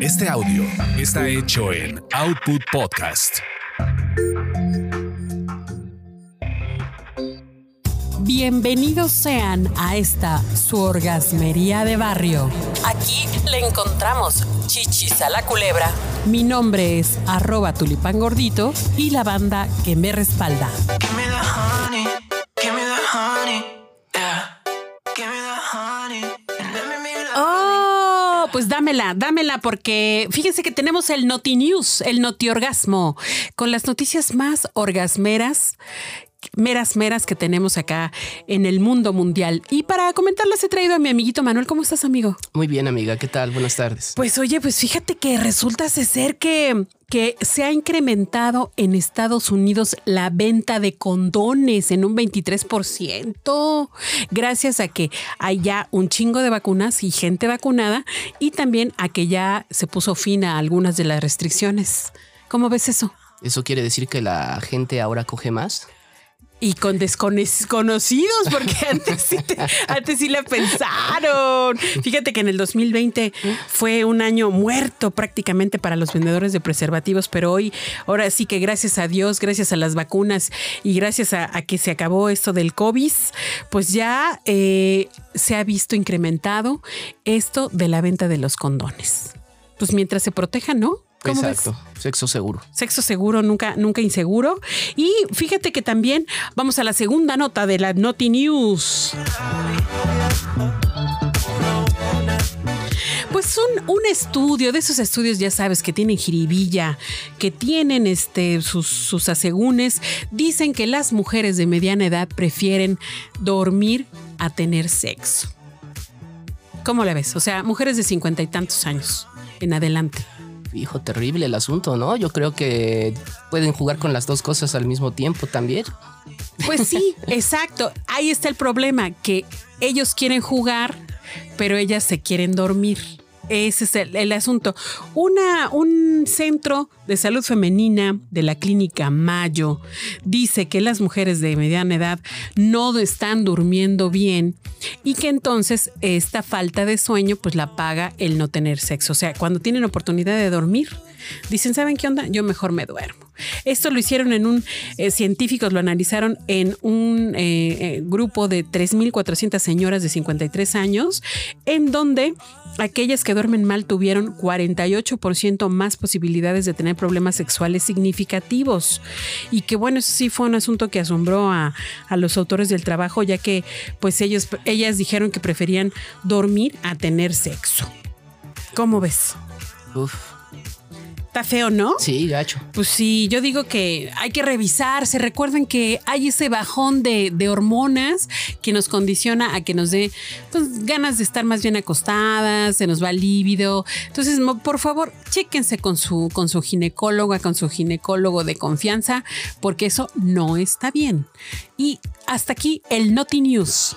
Este audio está hecho en Output Podcast. Bienvenidos sean a esta su orgasmería de barrio. Aquí le encontramos chichis a la culebra. Mi nombre es arroba tulipán gordito y la banda que me respalda. Give me the pues dámela, dámela, porque fíjense que tenemos el Noti News, el Noti Orgasmo, con las noticias más orgasmeras meras, meras que tenemos acá en el mundo mundial. Y para comentarlas he traído a mi amiguito Manuel. ¿Cómo estás, amigo? Muy bien, amiga. ¿Qué tal? Buenas tardes. Pues oye, pues fíjate que resulta ser que, que se ha incrementado en Estados Unidos la venta de condones en un 23%, gracias a que hay ya un chingo de vacunas y gente vacunada y también a que ya se puso fin a algunas de las restricciones. ¿Cómo ves eso? ¿Eso quiere decir que la gente ahora coge más? Y con desconocidos, porque antes sí, te- antes sí le pensaron. Fíjate que en el 2020 fue un año muerto prácticamente para los vendedores de preservativos, pero hoy, ahora sí que gracias a Dios, gracias a las vacunas y gracias a, que se acabó esto del COVID, pues ya eh, se ha visto incrementado esto de la venta de los condones. Pues mientras se protejan, ¿no? Exacto. Sexo seguro. Sexo seguro, nunca, nunca inseguro. Y fíjate que también vamos a la segunda nota de la Noti News. Pues un, un estudio, de esos estudios ya sabes que tienen jiribilla, que tienen este, sus, sus asegúnes, dicen que las mujeres de mediana edad prefieren dormir a tener sexo. ¿Cómo la ves? O sea, mujeres de cincuenta y tantos años en adelante. Hijo, terrible el asunto, ¿no? Yo creo que pueden jugar con las dos cosas al mismo tiempo también. Pues sí, exacto. Ahí está el problema, que ellos quieren jugar, pero ellas se quieren dormir. Ese es el, asunto. Una, un centro de salud femenina de la clínica Mayo dice que las mujeres de mediana edad no están durmiendo bien y que entonces esta falta de sueño pues la paga el no tener sexo. O sea, cuando tienen oportunidad de dormir, dicen, ¿saben qué onda? Yo mejor me duermo. Esto lo hicieron en un, eh, científicos lo analizaron en un eh, eh, grupo de 3.400 señoras de 53 años, en donde aquellas que duermen mal tuvieron 48% más posibilidades de tener problemas sexuales significativos. Y que bueno, eso sí fue un asunto que asombró a, a los autores del trabajo, ya que pues ellos, ellas dijeron que preferían dormir a tener sexo. ¿Cómo ves? Uf. Está feo, ¿no? Sí, gacho. Pues sí, yo digo que hay que revisarse. Recuerden que hay ese bajón de, de hormonas que nos condiciona a que nos dé pues, ganas de estar más bien acostadas, se nos va el líbido. Entonces, por favor, chéquense con su, con su ginecóloga, con su ginecólogo de confianza, porque eso no está bien. Y hasta aquí el Noti News.